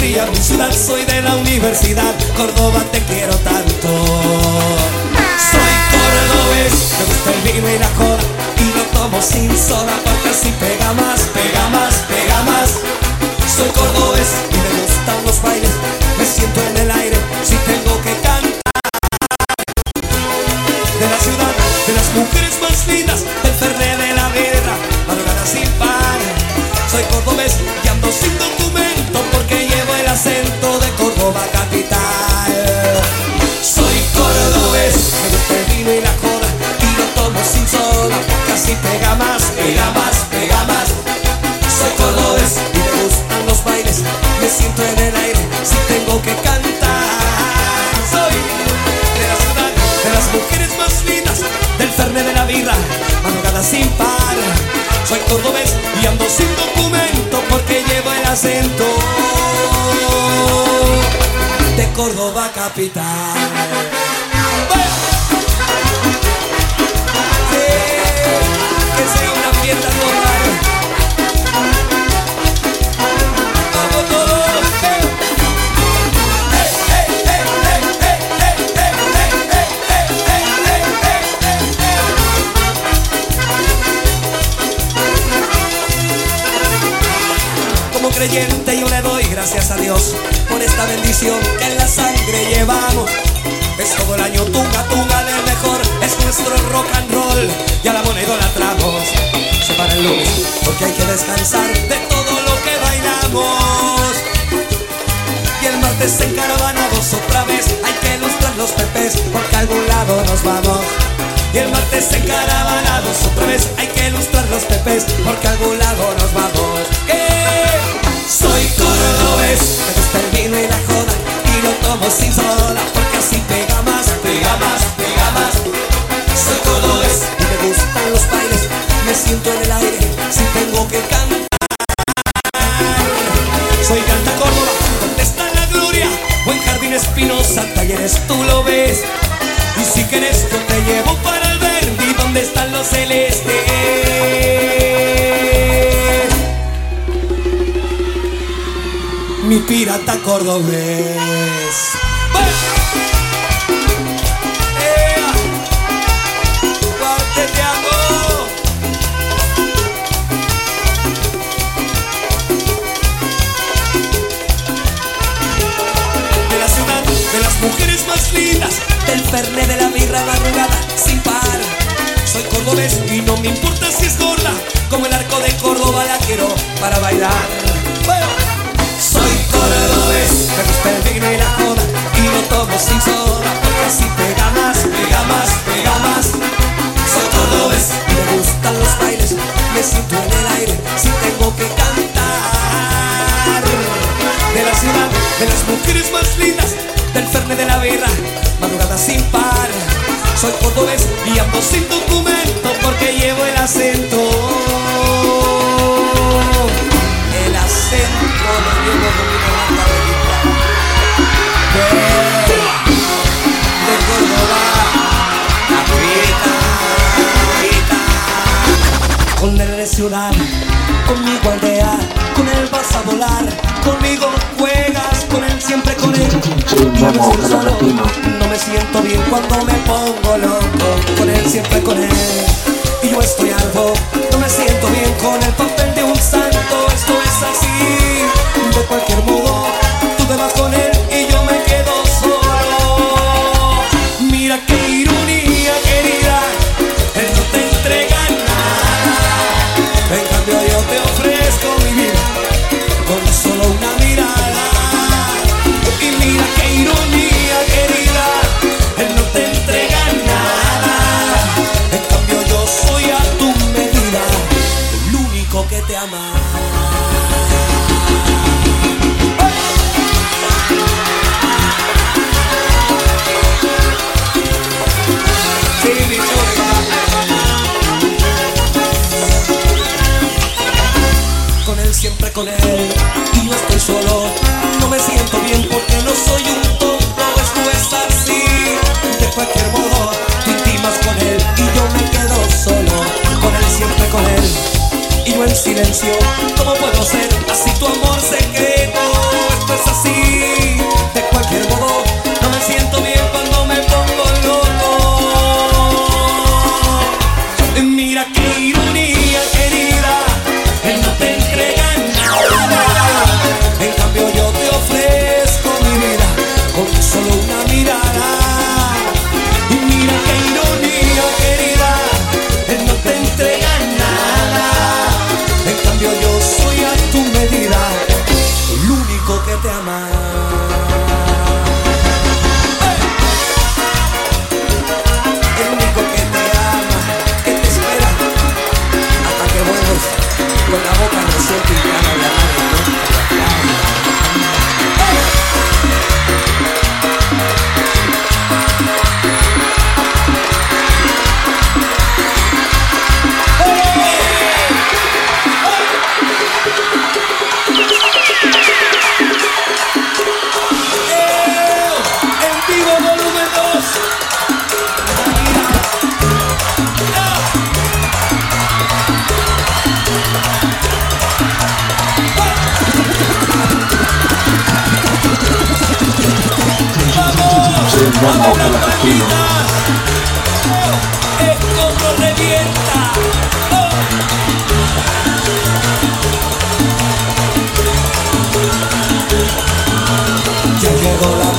alegría, ciudad soy de la universidad, Córdoba te quiero tanto. Soy cordobés, me gusta el vino y la joda y lo tomo sin soda porque así pega más, pega más, pega más. Soy cordobés y me gustan los bailes, me siento en el aire birra, madrugada sin par. Soy cordobés y ando sin documento porque llevo el acento de Córdoba capital. Creyente yo le doy gracias a Dios por esta bendición que en la sangre llevamos. Es todo el año tunga, tunga del mejor, es nuestro rock and roll y a la moneda idolatramos. Se para el lunes porque hay que descansar de todo lo que bailamos. Y el martes encaravanados otra vez hay que ilustrar los pepes porque a algún lado nos vamos. Y el martes encaravanados otra vez hay que ilustrar los pepes porque a algún lado nos vamos. ¡Eh! Soy cordobés, me gusta el vino y la joda y lo tomo sin soda porque así pega más, pega más, pega más. Soy cordobés y me gustan los bailes, me siento en el aire si tengo que cantar. Soy Canta Córdoba, donde está la gloria? Buen jardín espinosa, talleres tú lo ves. Y si quieres yo te llevo para el Verdi, donde están los celestes. Mi pirata cordobés. De la ciudad, de las mujeres más lindas, del Fernet de la birra madrugada sin par. Soy cordobés y no me importa si es gorda, como el arco de Córdoba la quiero para bailar. Me gusta el vino y la joda y lo tomo sin soda porque así pega más, pega más, pega más. Soy cordobés y me gustan los bailes, me siento en el aire si tengo que cantar de la ciudad, de las mujeres más lindas, del Fernet de la birra, madrugada sin par. Soy cordobés y ando sin documento porque llevo el acento. Con mi de de, de Córdoba, la con el ciudad, aldea, con él vas a volar, conmigo juegas, con él siempre con él. No me siento solo, no me siento bien cuando me pongo loco, con él siempre con él. Yo estoy algo, no me siento bien con el papel de un santo, esto es así, de cualquier modo, silencio. ¿Cómo puedo ser así tu amor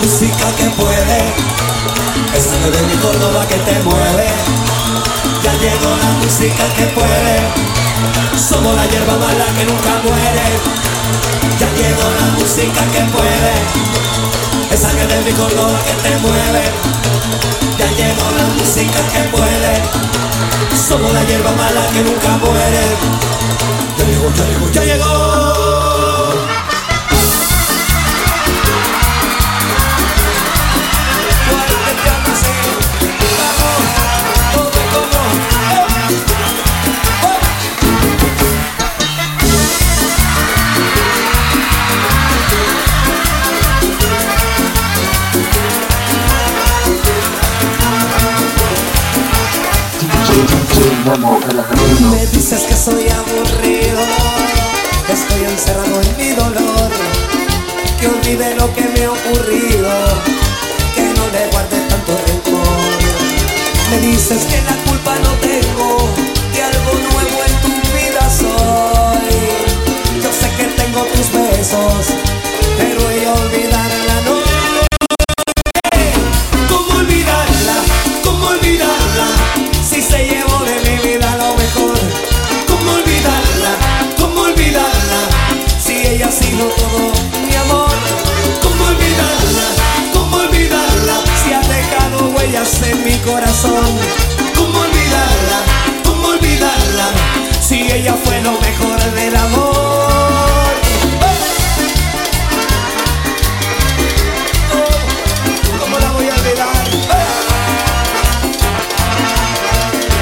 música que puede, es de mi Córdoba que te mueve. Ya llegó la música que puede, somos la hierba mala que nunca muere. Ya llegó la música que puede, esa que de mi Córdoba que te mueve. Ya llegó la música que puede, somos la hierba mala que nunca muere. Ya llegó, ya llegó, ya llegó. Me dices que soy aburrido, estoy encerrado en mi dolor, que olvide lo que me ha ocurrido, que no le guarde tanto rencor. Me dices que la culpa no tengo, que algo nuevo en tu vida soy. Yo sé que tengo tus besos, pero he olvidarla no. ¿Cómo ¿Cómo olvidarla? ¿Cómo olvidarla? Si ella fue lo mejor del amor. Oh, ¿Cómo la voy a olvidar?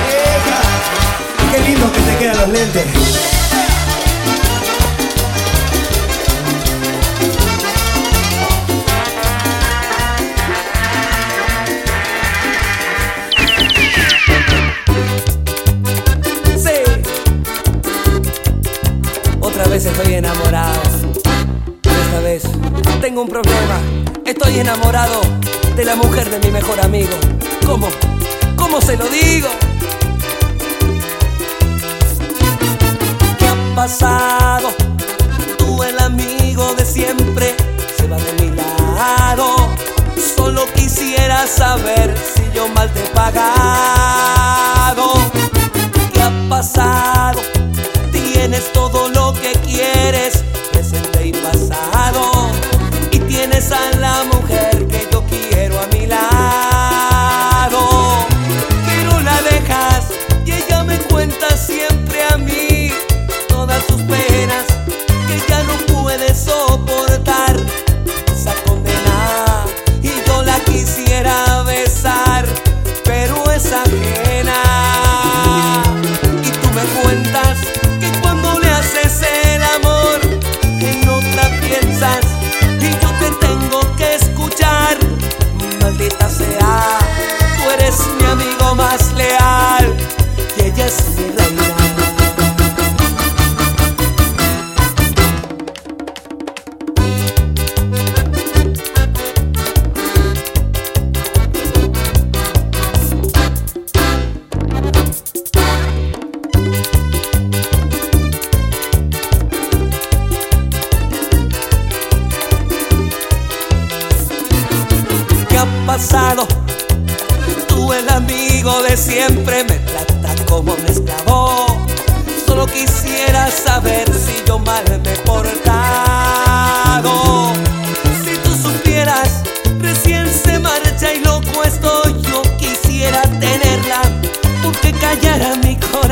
Vieja, Qué lindo que te quedan los lentes. Estoy enamorado. Esta vez tengo un problema. Estoy enamorado de la mujer de mi mejor amigo. ¿Cómo? ¿Cómo se lo digo? ¿Qué ha pasado? Tú el amigo de siempre se va de mi lado. Solo quisiera saber si yo mal te he pagado. ¿Qué ha pasado? Tienes todo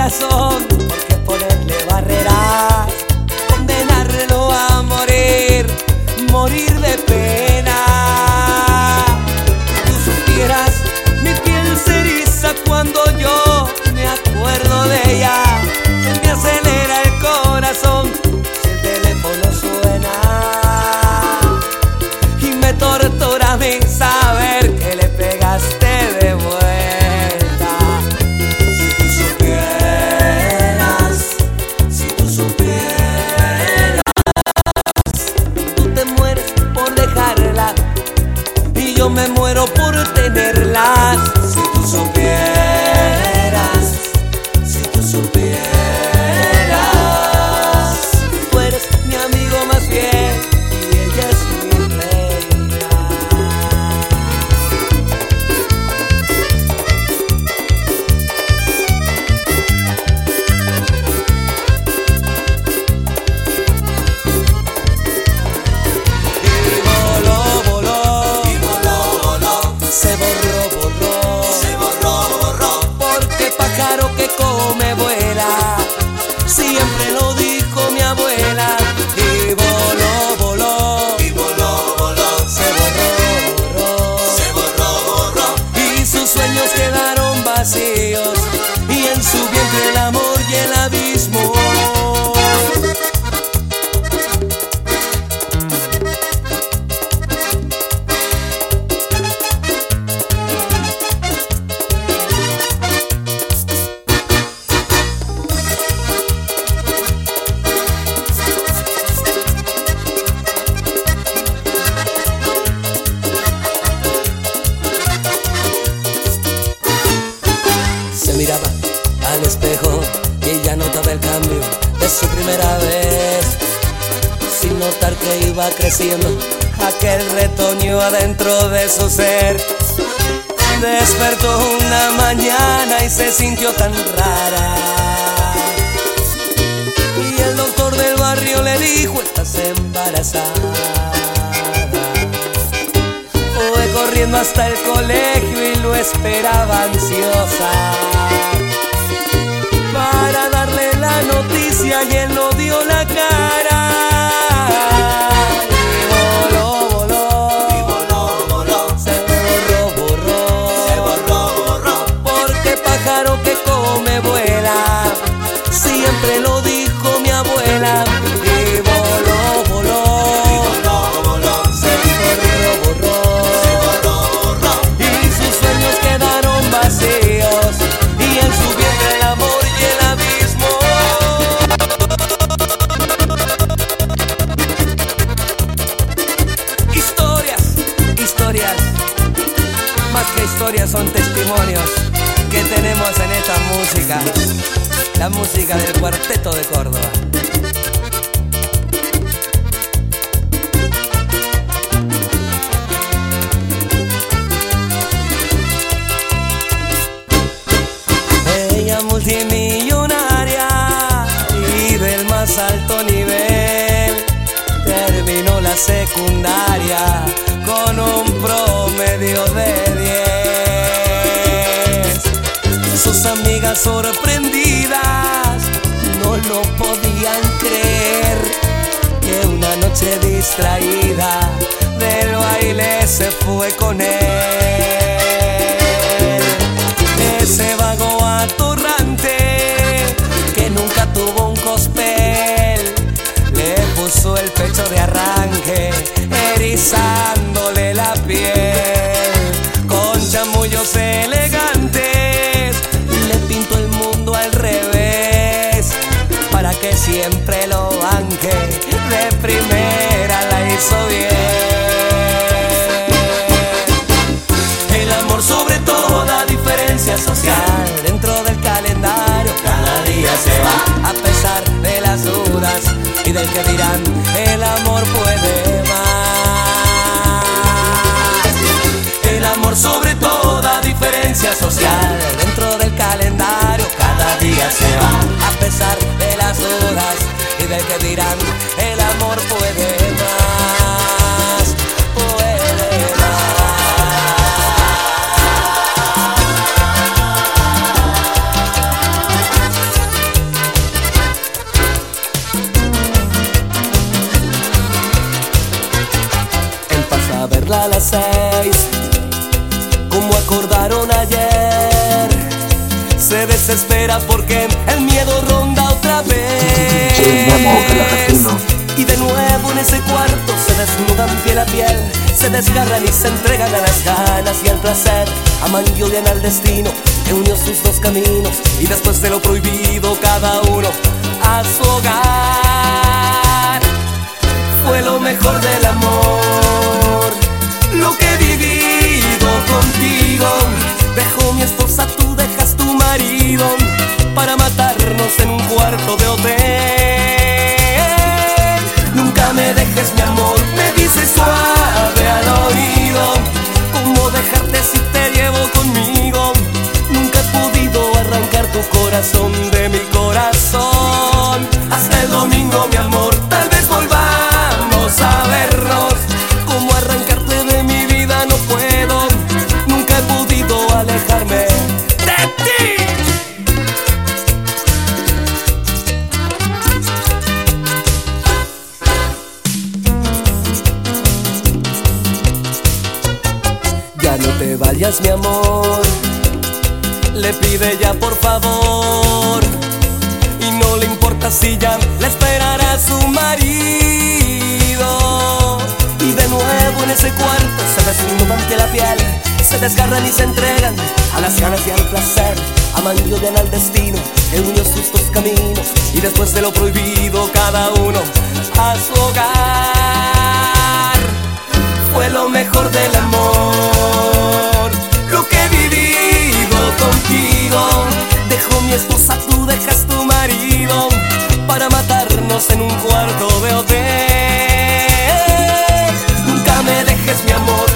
corazón. tú estás embarazada. Fue corriendo hasta el colegio y lo esperaba ansiosa. Para darle la noticia y él no dio la que historias son testimonios que tenemos en esta música, la música del cuarteto de Córdoba. Ella multimillonaria vive el más alto nivel, terminó la secundaria con un promedio de amigas sorprendidas no lo podían creer que una noche distraída del baile se fue con él. primera la hizo bien. El amor sobre toda diferencia social dentro del calendario cada día se va a pesar de las dudas y del que dirán el amor puede más. El amor sobre toda diferencia social dentro del calendario cada día se va a pesar de las dudas y del que dirán puede más él pasa a verla a las seis como acordaron ayer. Se desespera porque piel a piel, se desgarran y se entregan a las ganas y al placer. Aman y odian al destino que unió sus dos caminos y después de lo prohibido cada uno a su hogar. Fue lo mejor del amor, lo que he vivido contigo. Dejo mi esposa, tú dejas tu marido para matarnos en un cuarto de hotel. Tu corazón de mi corazón. Hasta el domingo, mi amor, tal vez volvamos a vernos. ¿Cómo arrancarte de mi vida? No puedo. Nunca he podido alejarme de ti. Ya no te vayas, mi amor. Le pide ya por favor. Y no le importa si ya le esperará su marido. Y de nuevo en ese cuarto se desnudan ante la piel. Se desgarran y se entregan a las ganas y al placer. Aman y odian al destino que unió sus dos caminos. Y después de lo prohibido, cada uno a su hogar fue lo mejor del amor. Lo que vivido contigo. Dejo mi esposa, tú dejas tu marido para matarnos en un cuarto de hotel. Nunca me dejes, mi amor,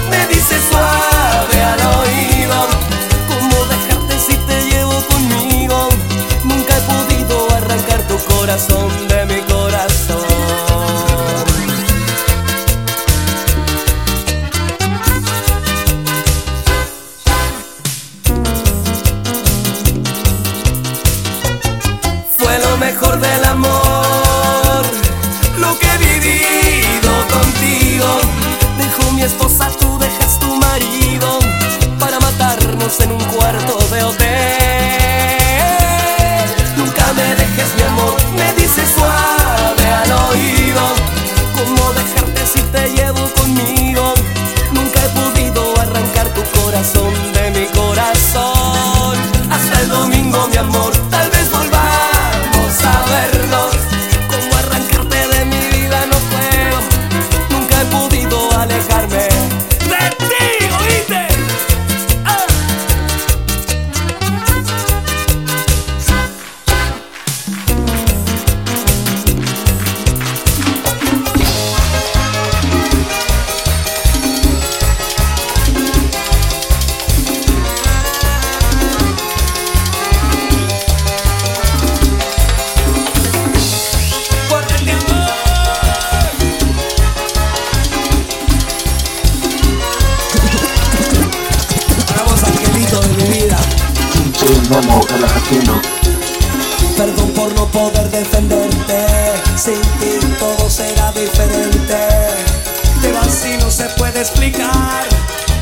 explicar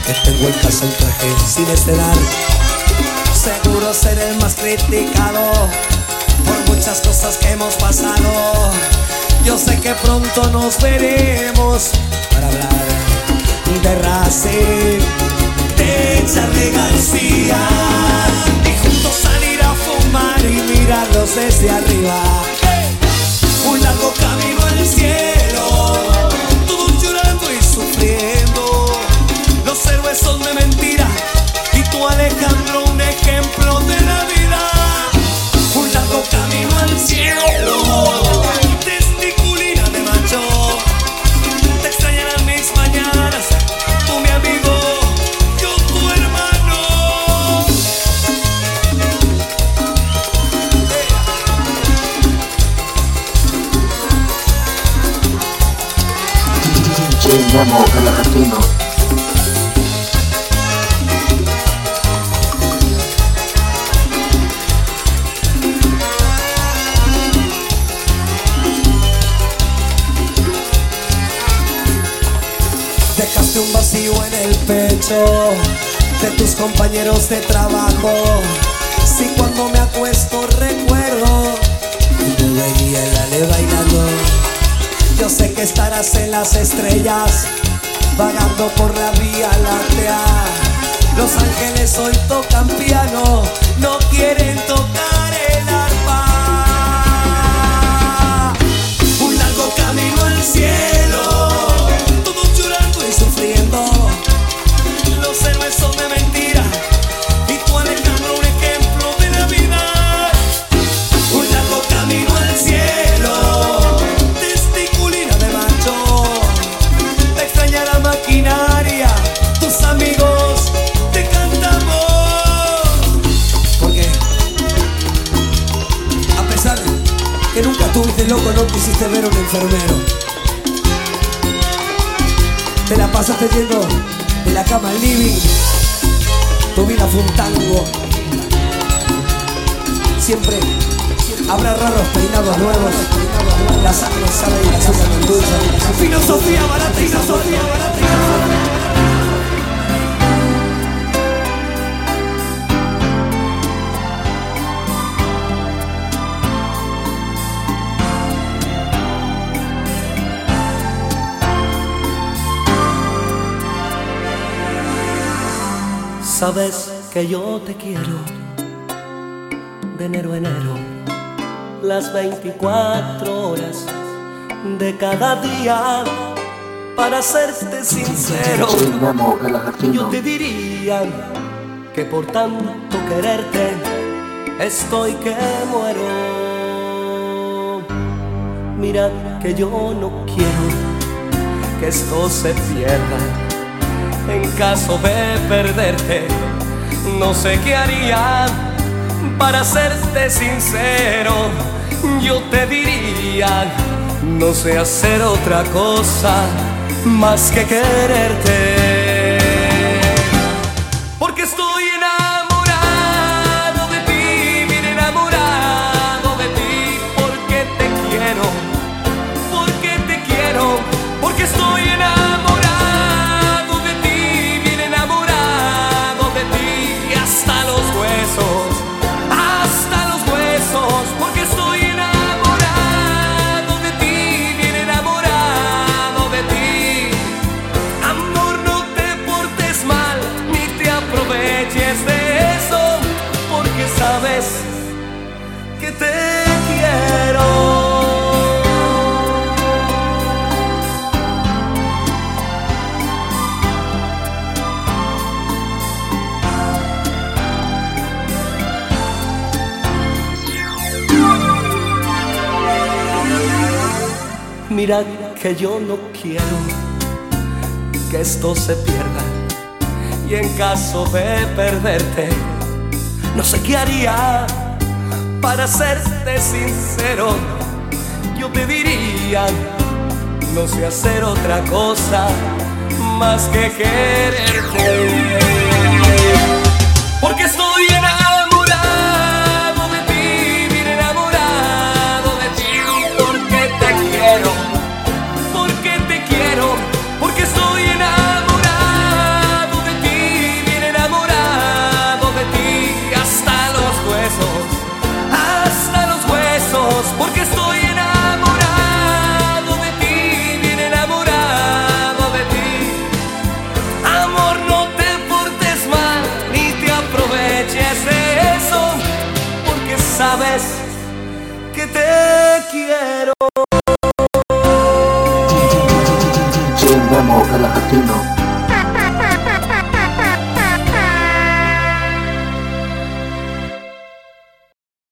Que tengo en casa un traje sin estrenar Seguro ser el más criticado Por muchas cosas que hemos pasado. Yo sé que pronto nos veremos Para hablar de Racing De Charlie García. Y juntos salir a fumar y mirarlos desde arriba. Un largo camino son de mentira. Y tú, Alejandro, un ejemplo de la vida. Un largo camino al cielo. Testiculina de macho. Te extrañarán mis mañanas. Tú, mi amigo. Yo, tu hermano. Hey. DJ Momo, el argentino. En el pecho de tus compañeros de trabajo. Si cuando me acuesto recuerdo, me veía en la bailando. Yo sé que estarás en las estrellas, vagando por la vía láctea. Los ángeles hoy tocan piano, no quieren habrá raros peinados nuevos. La sangre sabe y la no dulce. Filosofía barata y filosofía barata. Sabes que yo te quiero de enero a enero, las 24 horas de cada día. Para serte sincero, yo te diría que por tanto quererte estoy que muero. Mira que yo no quiero que esto se pierda. En caso de perderte, no sé qué haría. Para serte sincero, yo te diría, no sé hacer otra cosa más que quererte. Te quiero. Mira que yo no quiero que esto se pierda. Y en caso de perderte, no sé qué haría para serte sincero. Yo te diría, no sé hacer otra cosa más que quererte.